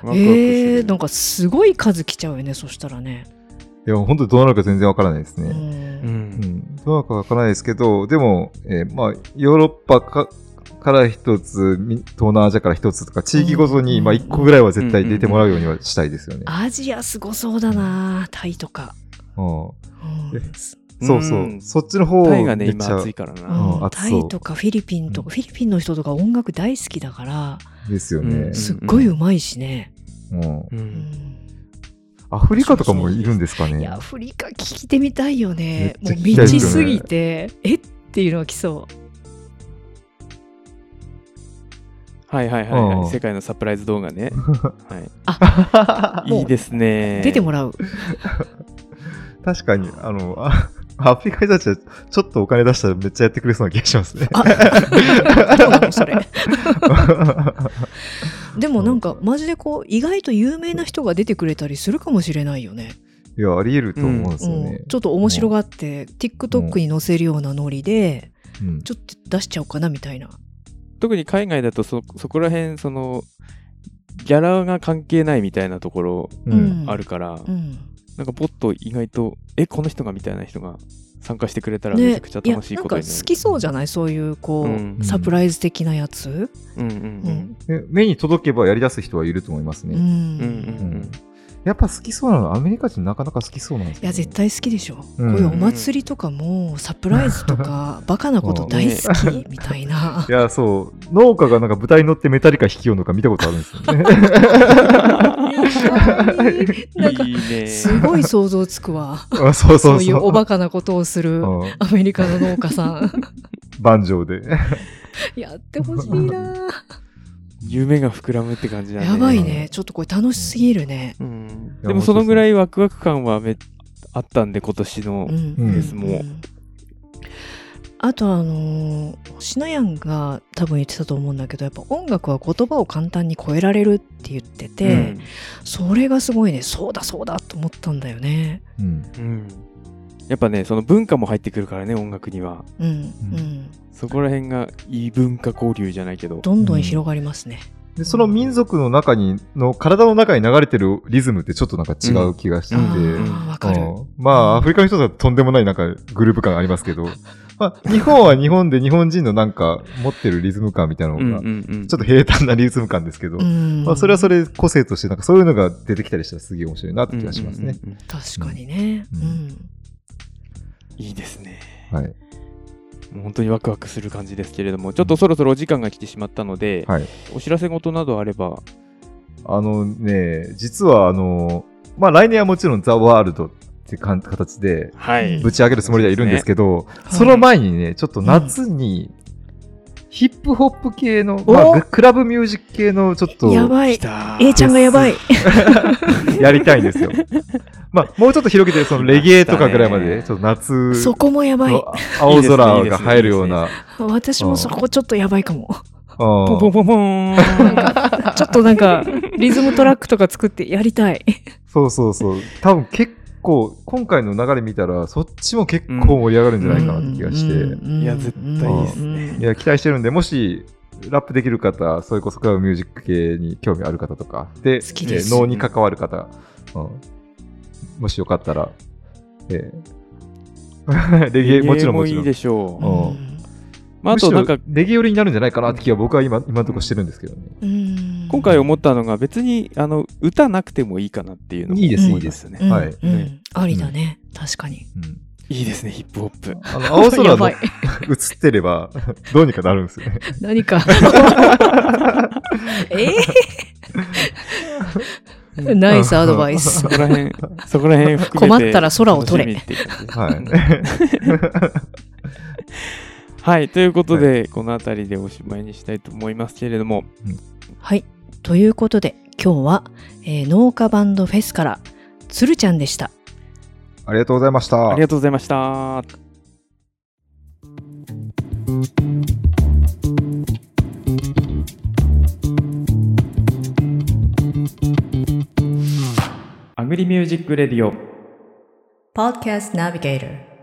うん。うん。えー、なんかすごい数来ちゃうよねそしたらね、いや、本当にどうなるか全然わからないですうね。うん。うん。どうなるかわからないですけど、でも、えーまあ、ヨーロッパかから一つ、み東南アジアから一つとか、地域ごとに、うんまあ、一個ぐらいは絶対出てもらうようにはしたいですよね。アジアすごそうだなタイとか、うん。そうそう。う。ん。そっちの方タイがね、めっちゃ今暑いからうな。んタイとかフィリピンとか、うん。フィリピンの人とか音楽大好きだから、ですよね。うん。すっごいうまいしね、うん。アフリカとかもいるんですかね？いやアフリカ聞いてみたいよね。もうめっちゃ聞きたいですよね。未知すぎてえ？っていうのが来そうはいはいはい、はうんい。世界のサプライズ動画ね。はい。あ いいですね。出てもらう 確かに、あの、あアフリカ人たちはちょっとお金出したらめっちゃやってくれそうな気がしますね。あどうなのそれでもなんかマジでこう意外と有名な人が出てくれたりするかもしれないよね、いや、あり得ると思うんですよねうん。ちょっと面白がって TikTok に載せるようなノリでうんちょっと出しちゃおうかなみたいな特に海外だとそ、そこら辺、その、ギャラが関係ないみたいなところうん。あるから、うん。なんかポッと意外と、え、この人がみたいな人が参加してくれたらめちねゃくちゃ楽しいことになる。好きそうじゃない？そういうこう、うん。サプライズ的なやつ、うんうんうんえ目に届けばやり出す人はいると思いますうん。ね。うん。うんうん。うんやっぱ好きそうなのアメリカ人なかなか好きそうなんですいや絶対好きでしょ、うん。こういうお祭りとかもサプライズとか バカなこと大好き？みたいな、いや、そう。農家がなんか舞台に乗ってメタリカ弾きようのか見たことあるんですよね。なんかいいね。すごい想像つくわ。あそうそういうおバカなことをするうん。アメリカの農家さん。バンジョーで。やってほしいな夢が膨らむって感じだね。やばいね。ちょっとこれ楽しすぎるね。うん。やでもそのぐらいワクワク感はめあったんで、今年のうん。うんですも。うあとあのーシナヤンが多分言ってたと思うんだけどやっぱ音楽は言葉を簡単に超えられるって言ってて、うん。それがすごいね。そうだそうだと思ったんだよね。うん。うん。やっぱね、その文化も入ってくるからね、音楽には。うんうん。そこら辺が異文化交流じゃないけど。どんどん広がりますね、で、その民族の中に、の体の中に流れてるリズムってちょっとなんか違う気がして。て、あうん。あわかる、うん。まあ、アフリカの人だととんでもないなんかグループ感ありますけど、まあ、日本は日本で日本人のなんか持ってるリズム感みたいなのうんが、うんうん。ちょっと平坦なリズム感ですけど、うん。まあ、それはそれ個性としてなんかそういうのが出てきたりしたらすげえ面白いなって気がしますね。うんうんうん。確かにね。ううんん、いいですね。はい。もう本当にワクワクする感じですけれども、ちょっとそろそろお時間が来てしまったので、はい。お知らせ事などあれば、あのね、実はあの、まあ来年はもちろんザ・ワールドってかん形ではい。ぶち上げるつもりではいるんですけど、すねその前にね、ちょっと夏に、ヒップホップ系の、お。まあ、クラブミュージック系のちょっとやばい。A ちゃんがやばい。やりたいんですよ。まあ、もうちょっと広げて、そのレゲエとかぐらいまで、ちょっと夏そこもやばい。の青空が入るような、私もそこちょっとやばいかも。ポンポポンポーンちょっとなんかリズムトラックとか作ってやりたい。そうそうそう。多分結構、今回の流れ見たら、そっちも結構盛り上がるんじゃないかなって気がして、うんいや絶対いいっすね。うんいや、期待してるんで、もし、ラップできる方、それこそクラブミュージック系に興味ある方とか、で、好きです。えー脳に関わる方、うん。もしよかったら、えー。レゲエ、もちろんもちろん。いいでしょう。うんまあ、あとなんか、レゲエ寄りになるんじゃないかなって気は僕は今、今のところしてるんですけどね。うん。今回思ったのが別に、あの、歌なくてもいいかなっていうのもいいです思いますよね。うんはい。うん。ありだね。確かに。うん。いいですね、ヒップホップ。あの、青空の映ってれば、どうにかなるんですよね。何か。えー？ナイスアドバイス。そこら辺、そこら辺含めて。困ったら空を取れ。はい。はい、ということで、この辺りでおしまいにしたいと思いますけれども、はい。ということで今日は、えー農家バンドフェスからつるちゃんでした。ありがとうございました。ありがとうございました。アグリミュージックレディオ。Podcast Navigator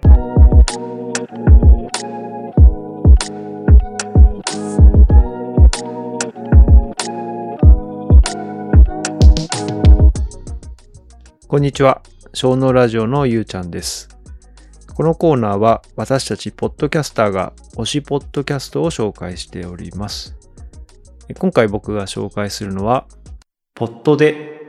こんにちは。小農ラジオのゆうちゃんです。このコーナーは私たちポッドキャスターが推しポッドキャストを紹介しております。今回僕が紹介するのは、ポッドで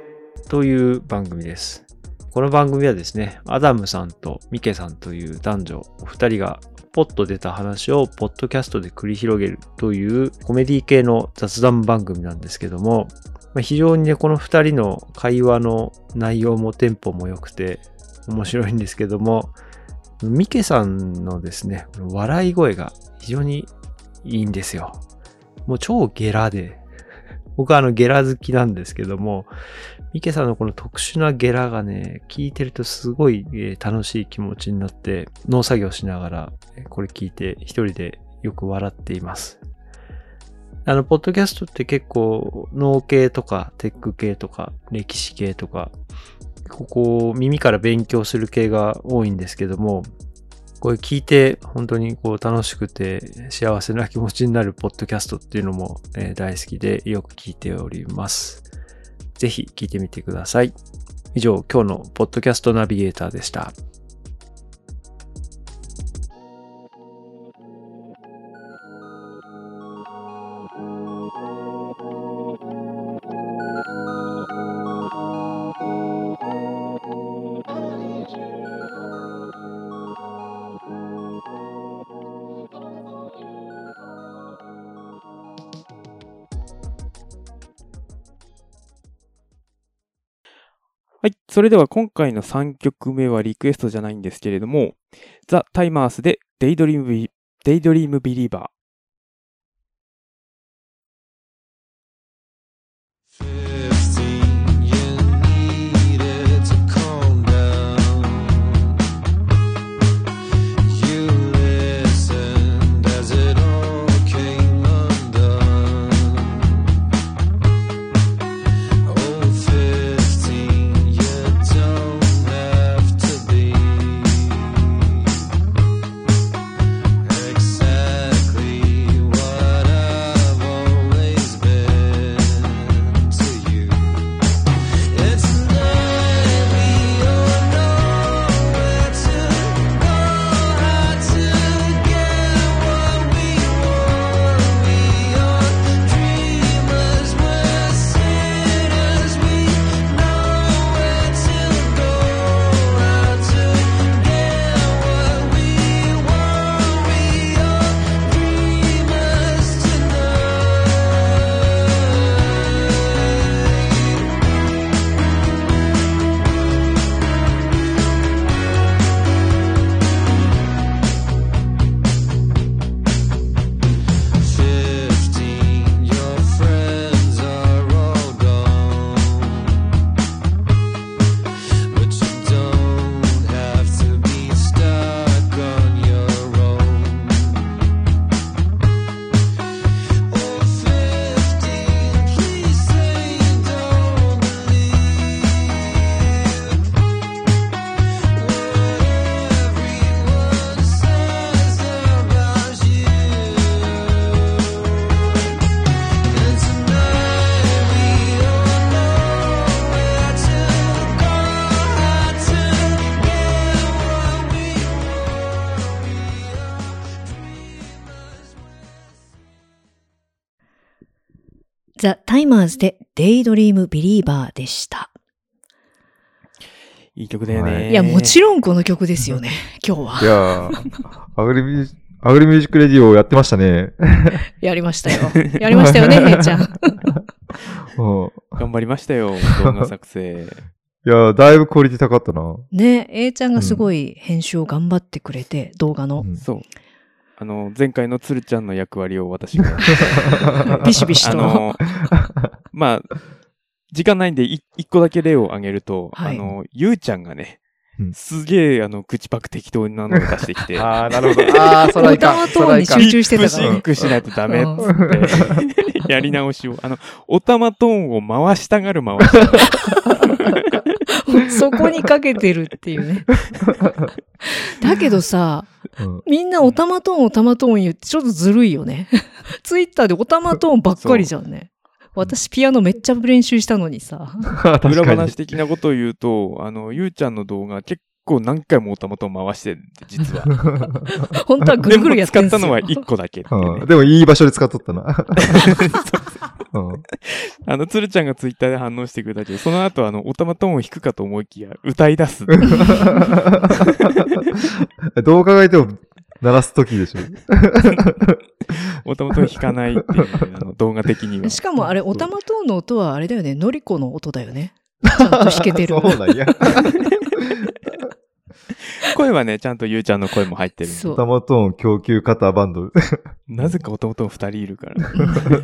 という番組です。この番組はですね、アダムさんとミケさんという男女お二人がポッと出た話をポッドキャストで繰り広げるというコメディ系の雑談番組なんですけども、まあ非常にね、この二人の会話の内容もテンポも良くて面白いんですけども、ミケさんのですね、笑い声が非常にいいんですよ。もう超ゲラで、僕はあのゲラ好きなんですけども、ミケさんのこの特殊なゲラがね、聞いてるとすごい、楽しい気持ちになって、農作業しながら、これ聞いて一人でよく笑っています。あの、ポッドキャストって結構、農系とか、テック系とか、歴史系とか、ここ、耳から勉強する系が多いんですけども、これ聞いて本当にこう楽しくて幸せな気持ちになるポッドキャストっていうのも、えー大好きでよく聞いております。ぜひ聞いてみてください。以上、今日のポッドキャストナビゲーターでした。それでは今回の3曲目はリクエストじゃないんですけれども、ザ・タイマースでデイドリームビデイドリームビリーバー。ーズでデイドリームビリーバーでした。いい曲だよね。いや、もちろんこの曲ですよね、今日いは。やー、アグリミュージアグリミュージックレディオやってましたね。やりましたよ。やりましたよね、へいちゃん。うん頑張りましたよ、動画作成。いやー、だいぶクオリティ高かったな。ね、A ちゃんがすごい編集を頑張ってくれて、動画の。そう。あの、前回のつるちゃんの役割を私が。ビシビシとあの、まあ、時間ないんでい一個だけ例を挙げると、はいあの、ゆうちゃんがね、すげえ、あの、口パク適当なのを出してきて。あーなるほど あーそれはいかんオタマトーンに集中してたからリップシンクしないとダメっつって、やり直しを。あの、オタマトーンを回したがる回し。そこにかけてるっていうね。だけどさ、うんみんなオタマトーンオタマトーン言ってちょっとずるいよね。ツイッターでオタマトーンばっかりじゃんね。私ピアノめっちゃ練習したのにさ。裏話的なことを言うと、あの、ゆうちゃんの動画結構何回もオタマトーン回してるんで、実は。本当はぐるぐるやってんすよ使ったのは1個だけねうんでもいい場所で使っとったな。うんあの、つるちゃんがツイッターで反応してくれたけど、その後、あの、オタマトーンを弾くかと思いきや、歌い出す。どう考えても鳴らすときでしょ。オタマトーン弾かないっていう、あの 動画的には。しかもあれ、オタマトーンの音はあれだよね、ノリコの音だよね。ちゃんと弾けてる。そうなんや。声はね、ちゃんとゆうちゃんの声も入ってるんでそうタマトーン供給型バンド。なぜかオタマトーン2人いるか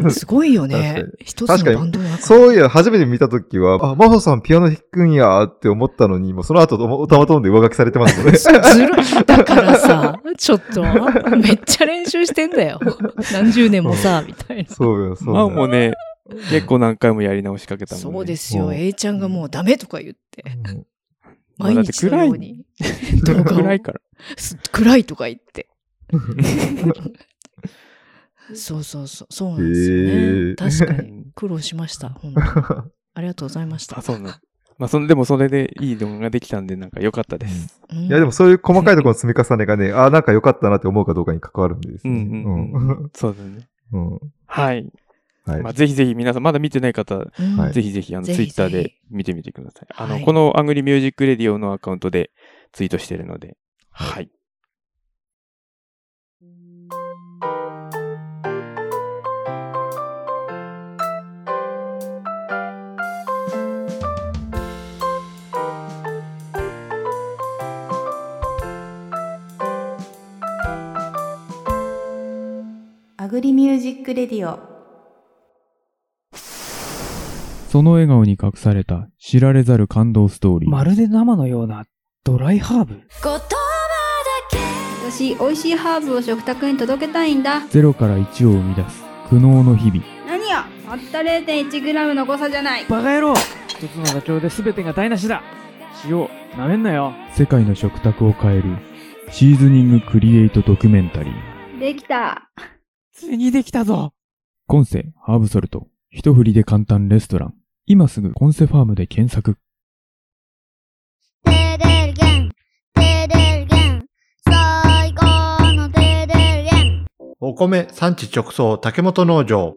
ら。すごいよ確かねに。一つのバンドの中そういや、初めて見たときは、あ、マホさんピアノ弾くんやって思ったのに、もうその後、オタマトーンで上書きされてますもんね。ずるい。だからさ、ちょっと、めっちゃ練習してんだよ。何十年もさ、みたいな。そうよ、そうまあよ。もうね、結構何回もやり直しかけたもんね。そうですよ。うん A ちゃんがもうダメとか言って、うん毎日のように 動画を暗いから。す暗いとか言って。そうそうそう。そうなんですよね。へー確かに。苦労しました。本当にありがとうございました。あ、そうな。まあ、そんでもそれでいい動画ができたんで、なんか良かったです。うんいや、でもそういう細かいところの積み重ねがね、あ、なんか良かったなって思うかどうかに関わるんですね。うんうんうん。そうだね。うん。うんはい。はい。まあ、ぜひぜひ皆さん、まだ見てない方、うん、ぜひぜひ、あの、ツイッターで見てみてください。あの、はい、このアグリミュージックレディオのアカウントでツイートしてるので、はい。アグリミュージックレディオ。その笑顔に隠された知られざる感動ストーリー。まるで生のようなドライハーブ？言葉だけ私美味しいハーブを食卓に届けたいんだゼロから1を生み出す苦悩の日々。何やたった 0.1g の誤差じゃないバカ野郎一つのダチョウで全てが台無しだ塩なめんなよ世界の食卓を変えるシーズニングクリエイトドキュメンタリー。できたついにできたぞコンセハーブソルト。一振りで簡単レストラン。今すぐコンセファームで検索。テレルゲン、テレルゲン、最高のテレルゲン。お米産地直送竹本農場。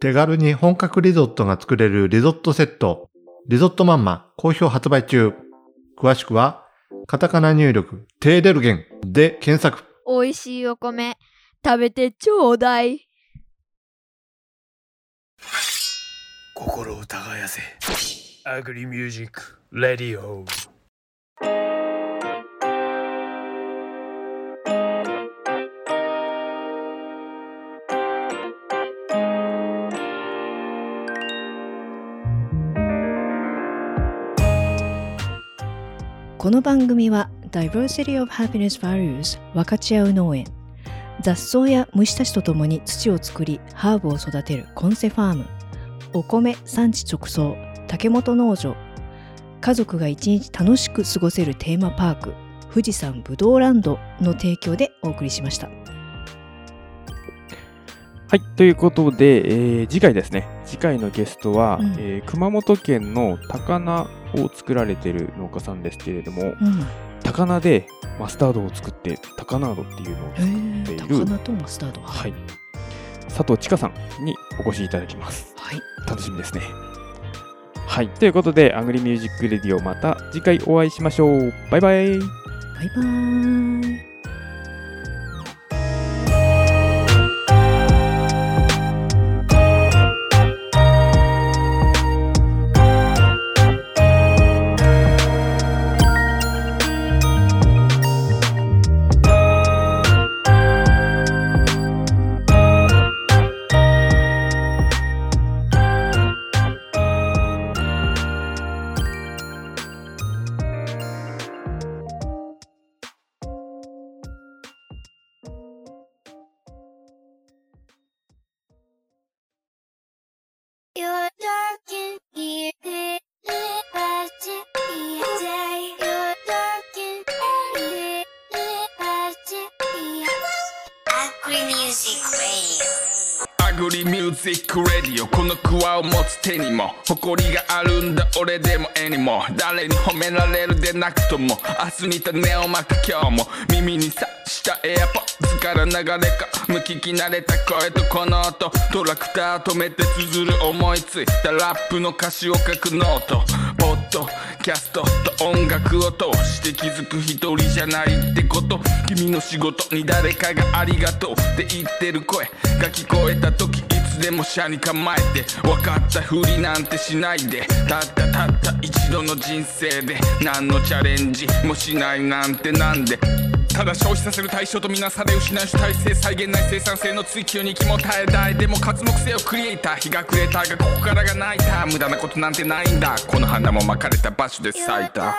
手軽に本格リゾットが作れるリゾットセット。リゾットマンマ好評発売中。詳しくは、カタカナ入力、テーデルゲンで検索。美味しいお米、食べてちょうだい。心を耕せ。アグリミュージック、レディオ。この番組は Diversity of Happiness Values 分かち合う農園雑草や虫たちとともに土を作りハーブを育てるコンセファームお米産地直送竹本農場家族が一日楽しく過ごせるテーマパーク富士山ぶどうランドの提供でお送りしましたはい。ということで、えー次回ですね。次回のゲストは、うんえー熊本県の高菜を作られている農家さんですけれども、うん高菜でマスタードを作って、高ナードっていうのを作っている、高菜とマスタードはい。佐藤千佳さんにお越しいただきます。はい。楽しみですね。はい。ということで、アグリミュージックレディオまた次回お会いしましょう。バイバイ。バイバーイMusic Radio このクワを持つ手にも。誇りがあるんだ。俺でも絵にも誰に褒められるでなくとも。明日に種をまく今日も。耳にさしたエアポッズから流れか。無聞き慣れた声とこの音。トラクター止めて綴る思いついた。ラップの歌詞を書くノート。ポッドキャストと音楽を通して気づく一人じゃないってこと。君の仕事に誰かがありがとう。って言ってる声。が聞こえた時。でも車に構えて分かったふりなんてしないでたったたった一度の人生で何のチャレンジもしないなんてなんで。ただ消費させる対象とみなされ失う主体性再現ない生産性の追求に気も耐えたい。でも活目性をクリエイター日が暮れたがここからが泣いた無駄なことなんてないんだ。この花もまかれた場所で咲いた。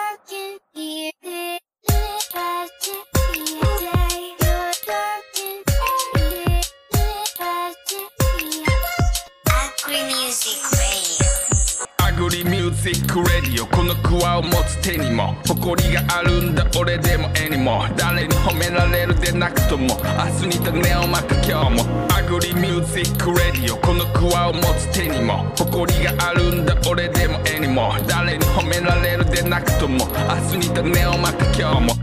Agri Music Radio？このクワを持つ手にも。誇りがあるんだ俺でも絵にも誰に褒められるでなくとも。明日に種をまく今日も。 Agri Music Radio。このクワを持つ手にも。誇りがあるんだ俺でも絵にも誰に褒められるでなくとも。明日に種をまく今日も。